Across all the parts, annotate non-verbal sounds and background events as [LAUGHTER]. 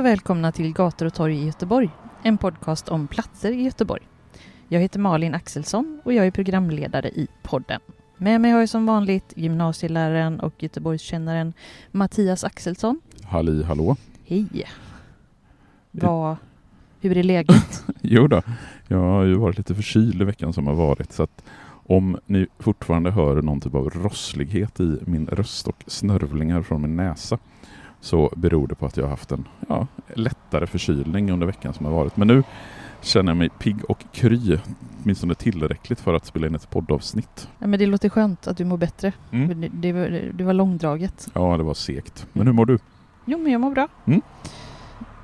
och välkomna till Gator och torg i Göteborg, en podcast om platser i Göteborg. Jag heter Malin Axelsson och jag är programledare i podden. Med mig har jag som vanligt gymnasieläraren och Göteborgskännaren Mattias Axelsson. Halli hallå. Hej! Vad, hur är läget? [LAUGHS] Jo då, jag har ju varit lite förkyld i veckan som har varit så att om ni fortfarande hör någon typ av rosslighet i min röst och snörvlingar från min näsa så beror det på att jag har haft en ja, lättare förkylning under veckan som har varit. Men nu känner jag mig pigg och kry, åtminstone tillräckligt för att spela in ett poddavsnitt. Ja, men det låter skönt att du mår bättre. Mm. Det, det, var, det var långdraget. Ja, det var segt. Men hur mår du? Jo, men jag mår bra. Mm.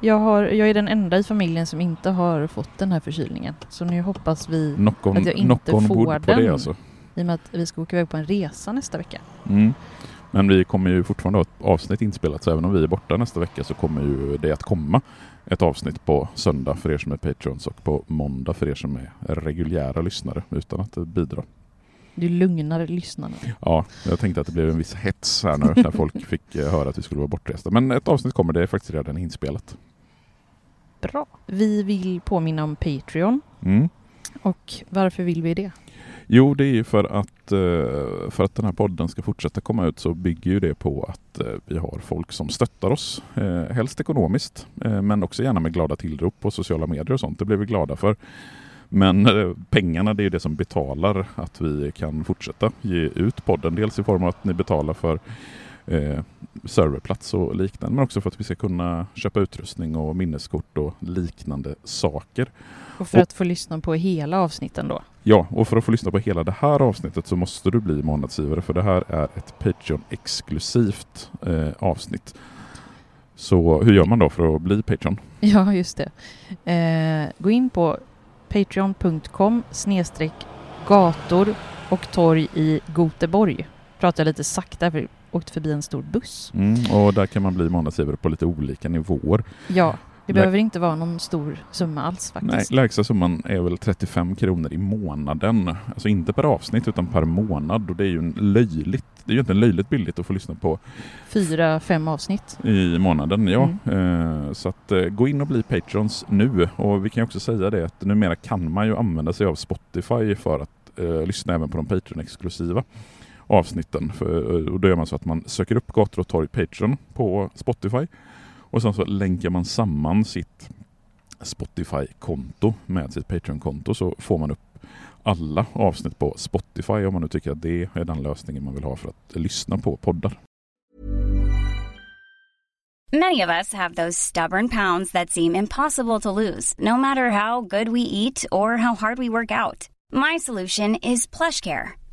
Jag, har, jag är den enda i familjen som inte har fått den här förkylningen. Så nu hoppas vi, on, Att jag inte får wood på den. det alltså. i och med att vi ska åka iväg på en resa nästa vecka. Mm. Men vi kommer ju fortfarande ha ett avsnitt inspelat så även om vi är borta nästa vecka så kommer ju det att komma ett avsnitt på söndag för er som är patrons och på måndag för er som är reguljära lyssnare utan att bidra. Du lugnar lyssnarna. Ja, jag tänkte att det blev en viss hets här nu när folk [LAUGHS] fick eh, höra att vi skulle vara bortresta. Men ett avsnitt kommer, det är faktiskt redan inspelat. Bra. Vi vill påminna om Patreon. Mm. Och varför vill vi det? Jo, det är ju för att, eh, för att den här podden ska fortsätta komma ut så bygger ju det på att eh, vi har folk som stöttar oss. eh, Helst ekonomiskt, men också gärna med glada tillrop på sociala medier och sånt. Det blir vi glada för. Men pengarna det är ju det som betalar att vi kan fortsätta ge ut podden. Dels i form av att ni betalar för eh, serverplats och liknande, men också för att vi ska kunna köpa utrustning och minneskort och liknande saker. Och för Och- att få lyssna på hela avsnitten då. Ja, och för att få lyssna på hela det här avsnittet så måste du bli månadsgivare för det här är ett Patreon-exklusivt eh, avsnitt. Så hur gör man då för att bli Patreon? [LAUGHS] Ja, just det. Eh, gå in på patreon.com snedstreck gator och torg i Göteborg. Pratar lite sakta för jag åkte förbi en stor buss. Mm, och där kan man bli månadsgivare på lite olika nivåer. Ja, det behöver inte vara någon stor summa alls Nej, faktiskt. lägsta summan är väl 35 kronor i månaden. Alltså inte per avsnitt utan per månad. Och det är ju en löjligt, det är ju inte löjligt billigt att få lyssna på Fyra, fem avsnitt. i månaden. Ja. Eh, så att eh, gå in och bli patrons nu. Och vi kan också säga det att numera kan man ju använda sig av Spotify för att eh, lyssna även på de Patreon-exklusiva avsnitten. För, eh, och då gör man så att man söker upp Gator och torg Patreon på Spotify och sen så länkar man samman sitt Spotify-konto med sitt Patreon-konto så får man upp alla avsnitt på Spotify om man nu tycker att det är den lösningen man vill ha för att lyssna på poddar. Many of us have those stubborn pounds that seem impossible to lose, no matter how good we eat or how hard we work out. My solution is plush care.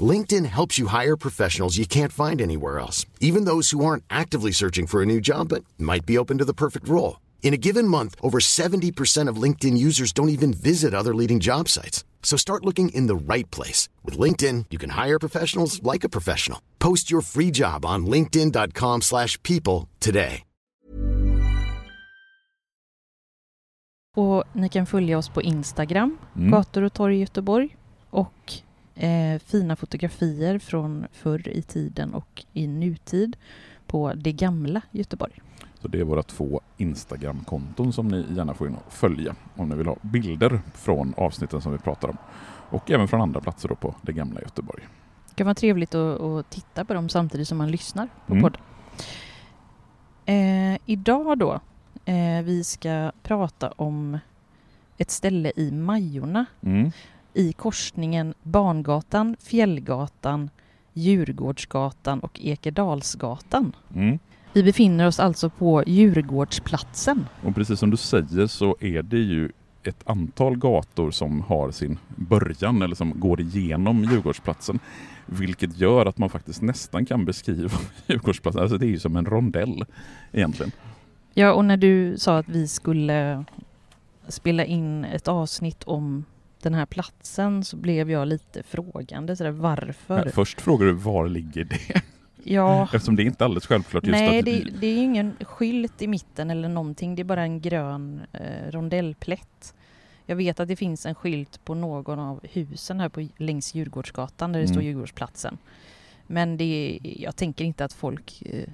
LinkedIn helps you hire professionals you can't find anywhere else, even those who aren't actively searching for a new job but might be open to the perfect role. In a given month, over 70% of LinkedIn users don't even visit other leading job sites. So start looking in the right place. With LinkedIn, you can hire professionals like a professional. Post your free job on linkedin.com slash people today. Och ni kan följa oss på Instagram, Mm. gator och torg Göteborg och eh, fina fotografier från förr i tiden och i nutid på det gamla Göteborg. Så det är våra två Instagram-konton som ni gärna får in och följa om ni vill ha bilder från avsnitten som vi pratar om. Och även från andra platser på det gamla Göteborg. Det kan vara trevligt att, att titta på dem samtidigt som man lyssnar på Mm. podden. Eh, idag då, eh, vi ska prata om ett ställe i Majorna Mm. I korsningen Barngatan, Fjällgatan, Djurgårdsgatan och Ekedalsgatan. Mm. Vi befinner oss alltså på Djurgårdsplatsen. Och precis som du säger så är det ju ett antal gator som har sin början eller som går igenom Djurgårdsplatsen. Vilket gör att man faktiskt nästan kan beskriva [LAUGHS] Djurgårdsplatsen, alltså det är ju som en rondell egentligen. Ja, och när du sa att vi skulle spela in ett avsnitt om den här platsen så blev jag lite frågande. Så där, varför? Först frågar du var ligger det? Ja, [LAUGHS] Eftersom det är inte alldeles självklart just nej, att det, det är ingen skylt i mitten eller någonting. Det är bara en grön eh, rondellplätt. Jag vet att det finns en skylt på någon av husen här på, längs Djurgårdsgatan där det står Mm. Djurgårdsplatsen. Men det jag tänker inte att folk... Eh,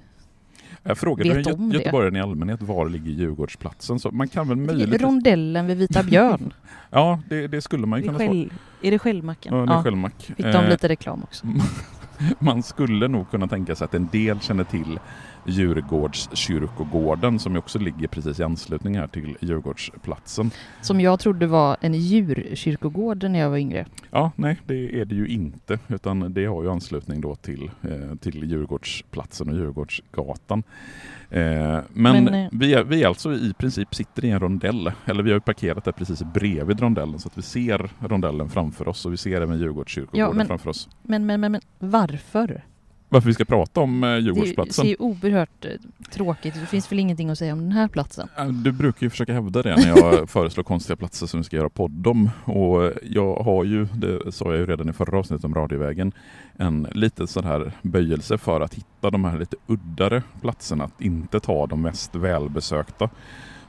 Jag frågade vet en om gö- göteborgaren i allmänhet var ligger Djurgårdsplatsen så man kan väl möjligtvis... rondellen vid Vita [LAUGHS] Björn. Ja, det, det skulle man ju kunna få. skäll, är det Skällmacken? Ja, det är Skällmack. Fick de Eh, lite reklam också. [LAUGHS] Man skulle nog kunna tänka sig att en del känner till Djurgårdskyrkogården som också ligger precis i anslutning här till Djurgårdsplatsen. Som jag trodde var en djurkyrkogård när jag var yngre. Ja, nej det är det ju inte utan det har ju anslutning då till, eh, till Djurgårdsplatsen och Djurgårdsgatan. Eh, men Men, eh, vi, är, vi är alltså i princip sitter i en rondell, eller vi har ju parkerat där precis bredvid rondellen så att vi ser rondellen framför oss och vi ser även Djurgårdskyrkogården Ja, men- framför oss. Men, men, men, men varför? Varför vi ska prata om eh, Det Djurgårdsplatsen? ser ju oerhört eh, tråkigt. Det finns väl ingenting att säga om den här platsen? Du brukar ju försöka hävda det när jag [LAUGHS] föreslår konstiga platser som vi ska göra podd om. Och jag har ju, det sa jag ju redan i förra avsnittet om Radiovägen, en liten sån här böjelse för att hitta de här lite uddare platserna. Att inte ta de mest välbesökta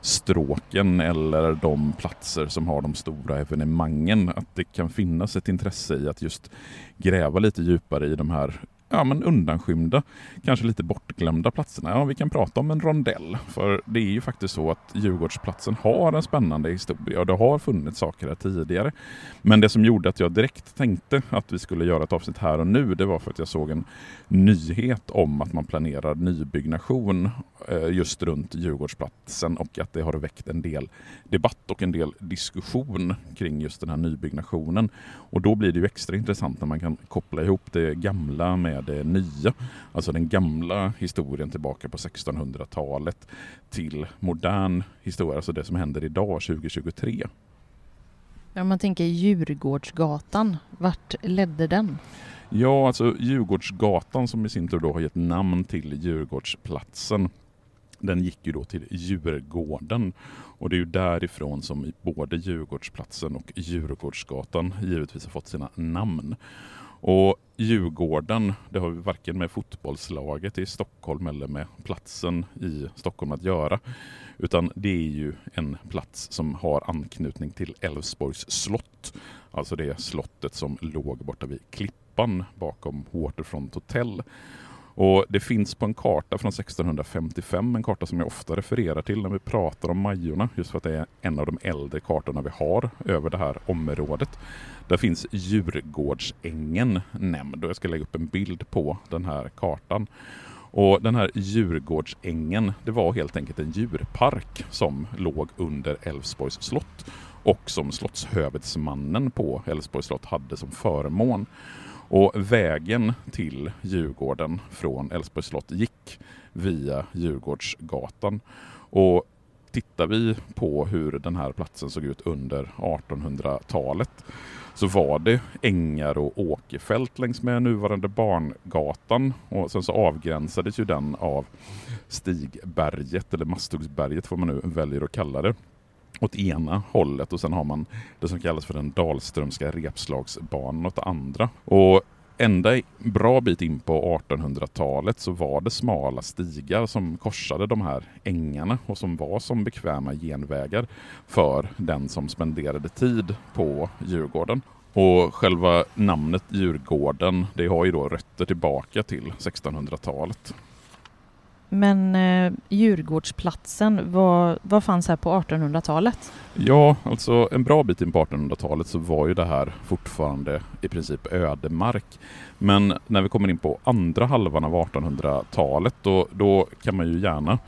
stråken eller de platser som har de stora evenemangen. Att det kan finnas ett intresse i att just gräva lite djupare i de här ja, men undanskymda, kanske lite bortglömda platserna. Ja, vi kan prata om en rondell. För det är ju faktiskt så att Djurgårdsplatsen har en spännande historia och det har funnits saker här tidigare. Men det som gjorde att jag direkt tänkte att vi skulle göra ett avsnitt här och nu, det var för att jag såg en nyhet om att man planerar nybyggnation eh, just runt Djurgårdsplatsen och att det har väckt en del debatt och en del diskussion kring just den här nybyggnationen. Och då blir det ju extra intressant när man kan koppla ihop det gamla med det nya. Alltså den gamla historien tillbaka på 1600-talet till modern historia, alltså det som händer idag 2023. Ja, man tänker Djurgårdsgatan. Vart ledde den? Ja, alltså Djurgårdsgatan som i sin tur då har gett namn till Djurgårdsplatsen. Den gick ju då till Djurgården och det är ju därifrån som både Djurgårdsplatsen och Djurgårdsgatan givetvis har fått sina namn. Och Djurgården, det har ju varken med fotbollslaget i Stockholm eller med platsen i Stockholm att göra. Utan det är ju en plats som har anknytning till Älvsborgs slott. Alltså det slottet som låg borta vid Klippan bakom Waterfront Hotel. Och Det finns på en karta från 1655, en karta som jag ofta refererar till när vi pratar om Majorna, just för att det är en av de äldre kartorna vi har över det här området. Där finns Djurgårdsängen nämnd och jag ska lägga upp en bild på den här kartan. Och Den här Djurgårdsängen, det var helt enkelt en djurpark som låg under Älvsborgs slott och som slottshövitsmannen på Älvsborgs slott hade som förmån. Och vägen till Djurgården från Älvsborgs slott gick via Djurgårdsgatan. Och tittar vi på hur den här platsen såg ut under 1800-talet så var det ängar och åkerfält längs med nuvarande Barngatan och sen så avgränsades ju den av Stigberget eller Masthuggsberget, vad man nu väljer att kalla det åt ena hållet och sen har man det som kallas för den Dalströmska repslagsbanan åt andra. Och ända bra bit in på 1800-talet så var det smala stigar som korsade de här ängarna och som var som bekväma genvägar för den som spenderade tid på Djurgården. Och själva namnet Djurgården det har ju då rötter tillbaka till 1600-talet. Men eh, Djurgårdsplatsen, vad, vad fanns här på 1800-talet? Ja, alltså en bra bit in på 1800-talet så var ju det här fortfarande i princip ödemark. Men när vi kommer in på andra halvan av 1800-talet då, då kan man ju gärna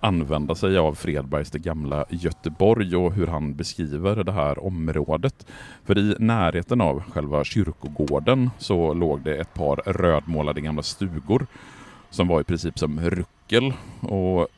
använda sig av Fredbergs Det gamla Göteborg och hur han beskriver det här området. För i närheten av själva kyrkogården så låg det ett par rödmålade gamla stugor som var i princip som artikel Och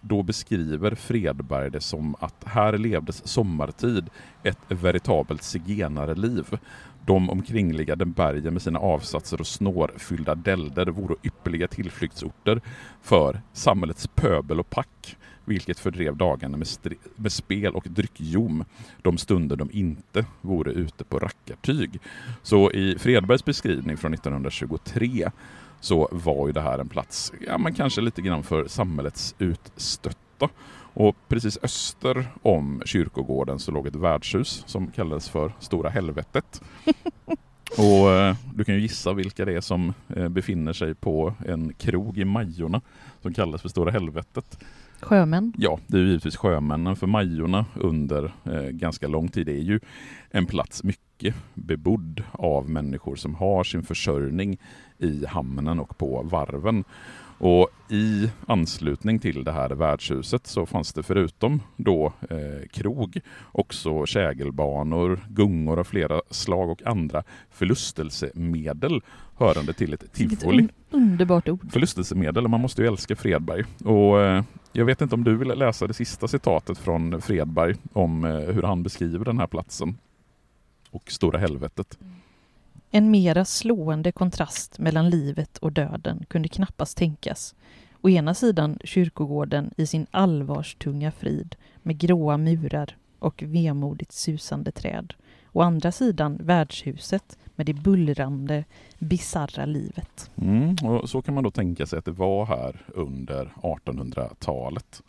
då beskriver Fredberg det som att här levdes sommartid ett veritabelt zigenarliv. De omkringliggande bergen med sina avsatser och snårfyllda dälder vore ypperliga tillflyktsorter för samhällets pöbel och pack, vilket fördrev dagarna med, med spel och dryckjom de stunder de inte vore ute på rackartyg. Så i Fredbergs beskrivning från 1923 så var ju det här en plats, ja men kanske lite grann för samhällets utstötta. Och precis öster om kyrkogården så låg ett värdshus som kallades för Stora Helvetet. [LAUGHS] Och eh, du kan ju gissa vilka det är som eh, befinner sig på en krog i Majorna som kallas för Stora Helvetet. Sjömän? Ja, det är givetvis sjömännen. För Majorna under eh, ganska lång tid är ju en plats mycket bebodd av människor som har sin försörjning i hamnen och på varven. Och i anslutning till det här värdshuset så fanns det förutom då eh, krog också kägelbanor, gungor av flera slag och andra förlustelsemedel hörande till ett tivoli. Un underbart ord. Förlustelsemedel, man måste ju älska Fredberg. Och eh, jag vet inte om du vill läsa det sista citatet från Fredberg om eh, hur han beskriver den här platsen och Stora helvetet. Mm. En mera slående kontrast mellan livet och döden kunde knappast tänkas. Å ena sidan kyrkogården i sin allvarstunga frid med gråa murar och vemodigt susande träd. Å andra sidan värdshuset med det bullrande, bizarra livet. Mm, och så kan man då tänka sig att det var här under 1800-talet.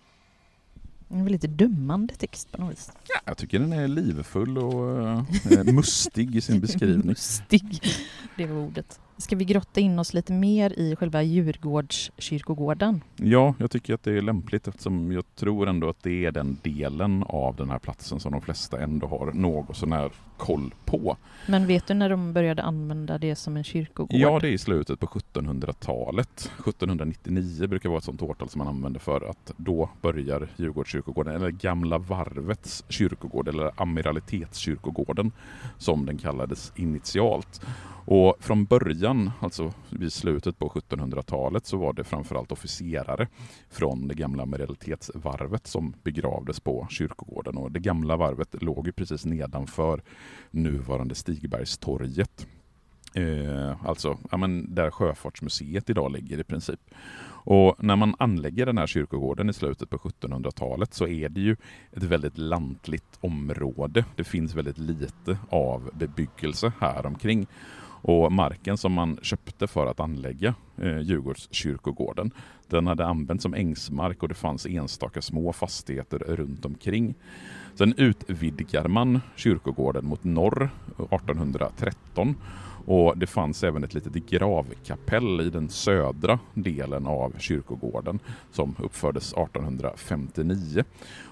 En lite dömande text på något vis. Ja, jag tycker den är livfull och äh, mustig i sin [LAUGHS] beskrivning. mustig, det var ordet. Ska vi grotta in oss lite mer i själva Djurgårdskyrkogården? Ja, jag tycker att det är lämpligt eftersom jag tror ändå att det är den delen av den här platsen som de flesta ändå har något sånär koll på. Men vet du när de började använda det som en kyrkogård? Ja, det är i slutet på 1700-talet. 1799 brukar vara ett sånt årtal som man använder för att då börjar Djurgårdskyrkogården, eller Gamla Varvets kyrkogård, eller Amiralitetskyrkogården som den kallades initialt. Och från början, alltså vid slutet på 1700-talet, så var det framförallt officerare från det gamla amiralitetsvarvet som begravdes på kyrkogården. Och det gamla varvet låg ju precis nedanför nuvarande Stigbergstorget. Eh, alltså ja, men där Sjöfartsmuseet idag ligger i princip. Och när man anlägger den här kyrkogården i slutet på 1700-talet så är det ju ett väldigt lantligt område. Det finns väldigt lite av bebyggelse här omkring. Och marken som man köpte för att anlägga eh, Djurgårdskyrkogården, den hade använts som ängsmark och det fanns enstaka små fastigheter runt omkring. Sen utvidgar man kyrkogården mot norr eh, 1813 och det fanns även ett litet gravkapell i den södra delen av kyrkogården som uppfördes 1859.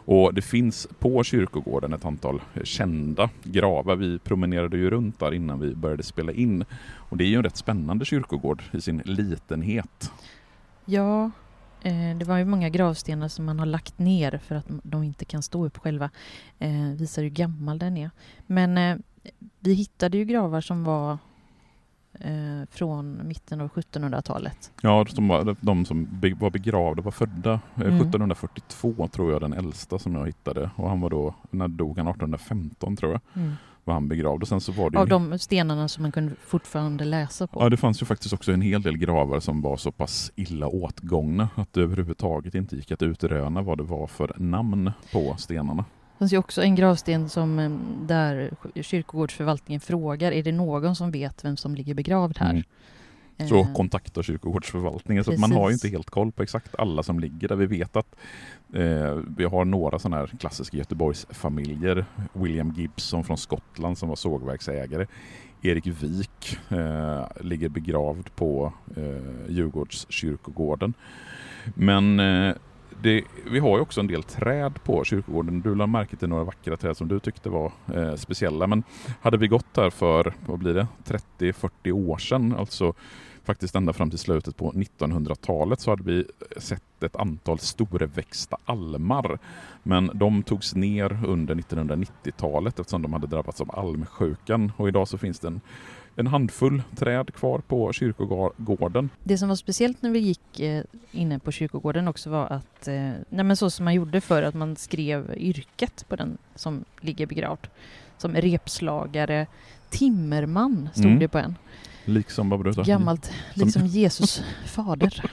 Och det finns på kyrkogården ett antal kända gravar. Vi promenerade ju runt där innan vi började spela in. Och det är ju en rätt spännande kyrkogård i sin litenhet. Ja, eh, det var ju många gravstenar som man har lagt ner för att de inte kan stå upp själva. Eh, visar hur gammal den är. Men eh, vi hittade ju gravar som var eh, från mitten av 1700-talet. Ja, de, var, de som var begravda var födda eh, mm. 1742 tror jag den äldsta som jag hittade och han var då, när dog han 1815 tror jag. Mm. var han begravd. Och sen så var det Av ju... de stenarna som man kunde fortfarande läsa på? Ja, det fanns ju faktiskt också en hel del gravar som var så pass illa åtgångna att det överhuvudtaget inte gick att utröna vad det var för namn på stenarna. Fanns ju också en gravsten som eh, där kyrkogårdsförvaltningen frågar, är det någon som vet vem som ligger begravd här? Mm. Så Eh, kontaktar kyrkogårdsförvaltningen. Så att man har ju Precis. inte helt koll på exakt alla som ligger där. Vi vet att eh, vi har några sådana här klassiska Göteborgsfamiljer. William Gibson från Skottland som var sågverksägare. Erik Wik eh, ligger begravd på eh, Djurgårdskyrkogården. Men eh, det, vi har ju också en del träd på kyrkogården. Du lade märke till några vackra träd som du tyckte var eh, speciella. Men hade vi gått där för, vad blir det, 30-40 år sedan, alltså faktiskt ända fram till slutet på 1900-talet så hade vi sett ett antal storväxta almar. Men de togs ner under 1990-talet eftersom de hade drabbats av almsjukan och idag så finns det en, en handfull träd kvar på kyrkogården. Det som var speciellt när vi gick eh, inne på kyrkogården också var att, eh, nej men så som man gjorde för att man skrev yrket på den som ligger begravd. Som repslagare, timmerman stod Mm. det på en. Liksom vad brukar Gammalt, liksom Jesus fader. [LAUGHS]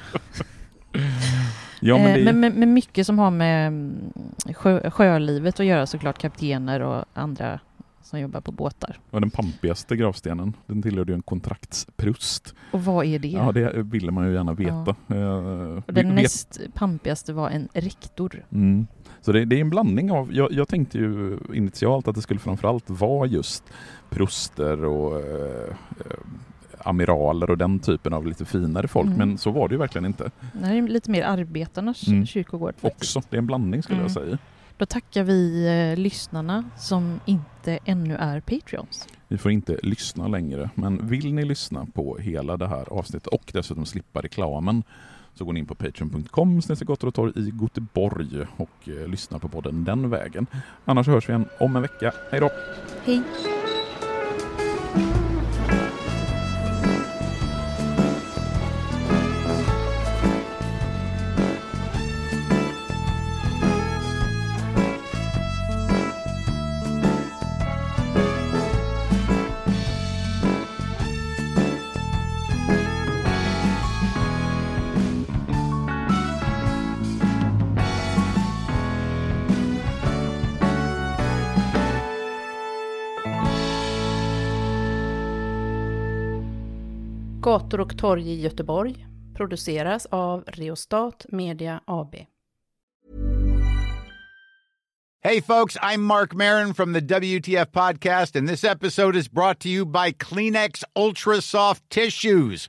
Ja, men Eh, det, men, men, men mycket som har med mm, sjö, sjölivet att göra såklart, kaptener och andra som jobbar på båtar. var den pampigaste gravstenen. Den tillhörde ju en kontraktsprust. Och vad är det? Ja, det ville man ju gärna veta. Eh, Och vi- den vet- näst pampigaste var en rektor. Mm. Så det, det är en blandning av, jag, jag tänkte ju initialt att det skulle framförallt vara just proster och eh, eh, amiraler och den typen av lite finare folk, Mm. men så var det ju verkligen inte. Det här är lite mer arbetarnas Mm. kyrkogård. Faktiskt. Också, det är en blandning skulle jag Mm. säga. Då tackar vi eh, lyssnarna som inte ännu är Patreons. Vi får inte lyssna längre, men vill ni lyssna på hela det här avsnittet och dessutom slippa reklamen så går ni in på patreon.com gator och torg i Göteborg och eh, lyssnar på podden den vägen. Annars hörs vi igen om en vecka. Hej då! Hej! Gator och torg i Göteborg produceras av Reostat Media AB. Hey, folks, I'm Mark Marin from the WTF Podcast, and this episode is brought to you by Kleenex Ultra Soft Tissues,